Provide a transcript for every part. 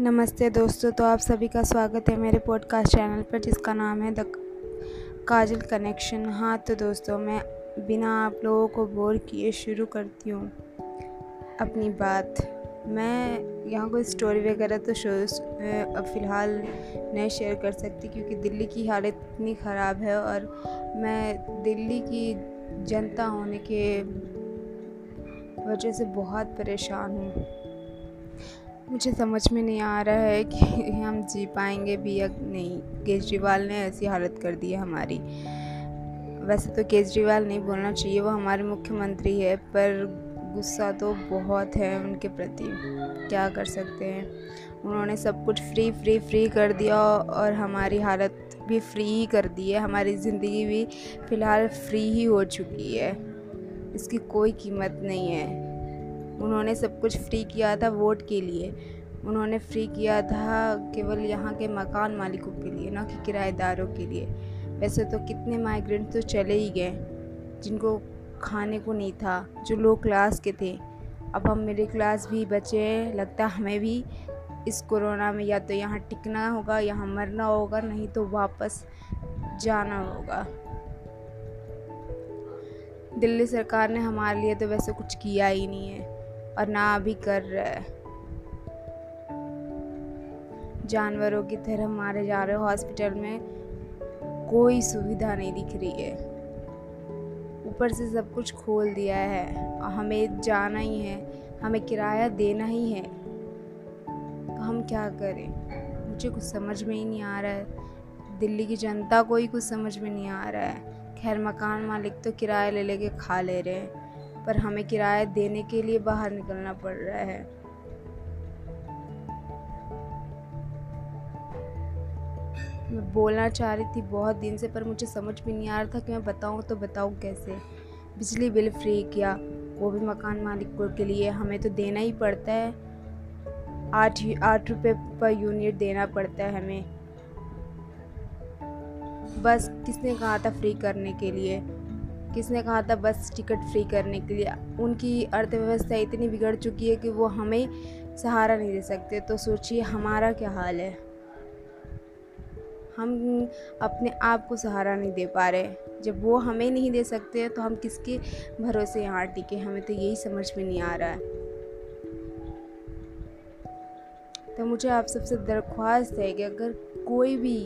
नमस्ते दोस्तों तो आप सभी का स्वागत है मेरे पॉडकास्ट चैनल पर, जिसका नाम है द काजल कनेक्शन हाँ तो दोस्तों, मैं बिना आप लोगों को बोर किए शुरू करती हूँ अपनी बात। मैं यहाँ कोई स्टोरी वगैरह तो शो अब फ़िलहाल नहीं शेयर कर सकती, क्योंकि दिल्ली की हालत इतनी ख़राब है और मैं दिल्ली की जनता होने के वजह से बहुत परेशान हूँ। मुझे समझ में नहीं आ रहा है कि हम जी पाएँगे भी या नहीं। केजरीवाल ने ऐसी हालत कर दी है हमारी। वैसे तो केजरीवाल नहीं बोलना चाहिए, वो हमारे मुख्यमंत्री है, पर गुस्सा तो बहुत है उनके प्रति। क्या कर सकते हैं? उन्होंने सब कुछ फ्री फ्री फ्री कर दिया और हमारी हालत भी फ्री ही कर दी है। हमारी ज़िंदगी भी फ़िलहाल फ्री ही हो चुकी है। इसकी कोई कीमत नहीं है। उन्होंने सब कुछ फ्री किया था वोट के लिए। उन्होंने फ्री किया था केवल यहाँ के मकान मालिकों के लिए, ना कि किराएदारों के लिए। वैसे तो कितने माइग्रेंट तो चले ही गए, जिनको खाने को नहीं था, जो लो क्लास के थे। अब हम मिडिल क्लास भी बचे हैं, लगता हमें भी इस कोरोना में या तो यहाँ टिकना होगा, यहाँ मरना होगा, नहीं तो वापस जाना होगा। दिल्ली सरकार ने हमारे लिए तो वैसे कुछ किया ही नहीं है। और ना अभी कर रहा है। जानवरों की तरह मारे जा रहे हॉस्पिटल में कोई सुविधा नहीं दिख रही है। ऊपर से सब कुछ खोल दिया है। और हमें जाना ही है, हमें किराया देना ही है। तो हम क्या करें? मुझे कुछ समझ में ही नहीं आ रहा है। दिल्ली की जनता को ही कुछ समझ में नहीं आ रहा है। खैर, मकान मालिक तो किराया ले लेके खा ले रहे हैं। पर हमें किराया देने के लिए बाहर निकलना पड़ रहा है। मैं बोलना चाह रही थी बहुत दिन से, पर मुझे समझ भी नहीं आ रहा था कि मैं बताऊँ तो बताऊँ कैसे। बिजली बिल फ्री किया, वो भी मकान मालिकों के लिए। हमें तो देना ही पड़ता है। आठ आठ रुपये पर यूनिट देना पड़ता है हमें। बस, किसने कहा था फ्री करने के लिए? किसने कहा था बस टिकट फ्री करने के लिए? उनकी अर्थव्यवस्था इतनी बिगड़ चुकी है कि वो हमें सहारा नहीं दे सकते। तो सोचिए हमारा क्या हाल है? हम अपने आप को सहारा नहीं दे पा रहे। जब वो हमें नहीं दे सकते तो हम किसके भरोसे यहाँ टिके हमें तो यही समझ में नहीं आ रहा है। तो मुझे आप सबसे दरख्वास्त है कि अगर कोई भी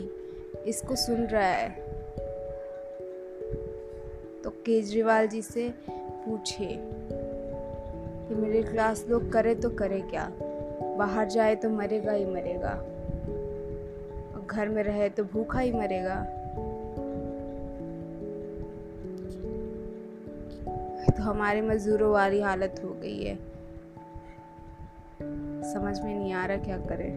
इसको सुन रहा है तो केजरीवाल जी से पूछे कि मिडिल क्लास लोग करे तो करे क्या? बाहर जाए तो मरेगा ही मरेगा। और घर में रहे तो भूखा ही मरेगा। तो हमारे मज़दूरों वाली हालत हो गई है। समझ में नहीं आ रहा क्या करें।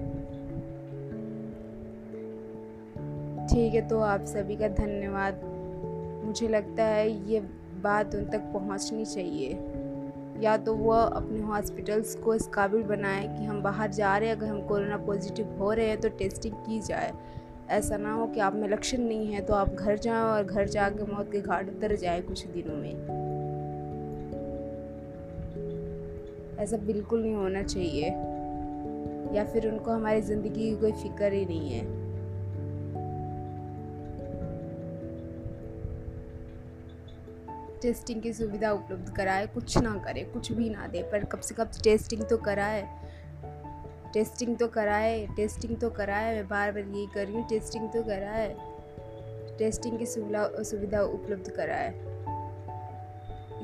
ठीक है तो आप सभी का धन्यवाद। मुझे लगता है ये बात उन तक पहुंचनी चाहिए। या तो वो अपने हॉस्पिटल्स को इस काबिल बनाए कि हम बाहर जा रहे हैं, अगर हम कोरोना पॉजिटिव हो रहे हैं तो टेस्टिंग की जाए। ऐसा ना हो कि आप में लक्षण नहीं है तो आप घर जाएँ और घर जाके मौत के घाट उतर जाए कुछ दिनों में। ऐसा बिल्कुल नहीं होना चाहिए। या फिर उनको हमारी ज़िंदगी की कोई फ़िक्र ही नहीं है। टेस्टिंग की सुविधा उपलब्ध कराए, कुछ ना करे, कुछ भी ना दे, पर कम से कम टेस्टिंग तो कराए। टेस्टिंग तो कराए, टेस्टिंग तो कराए, मैं बार बार यही कर रही हूँ, टेस्टिंग तो कराए। टेस्टिंग की सुविधा सुविधा उपलब्ध कराए।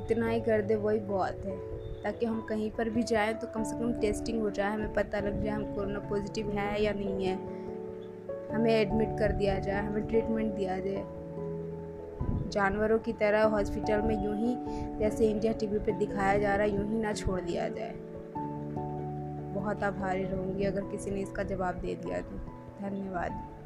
इतना ही कर दे, वही बहुत है। ताकि हम कहीं पर भी जाएँ तो कम से कम टेस्टिंग हो जाए, हमें पता लग जाए हम कोरोना पॉजिटिव है या नहीं है। हमें एडमिट कर दिया जाए, हमें ट्रीटमेंट दिया जाए। जानवरों की तरह हॉस्पिटल में यूँ ही जैसे इंडिया टीवी पर दिखाया जा रहा है, यूँ ही ना छोड़ दिया जाए। बहुत आभारी रहूँगी अगर किसी ने इसका जवाब दे दिया तो। धन्यवाद।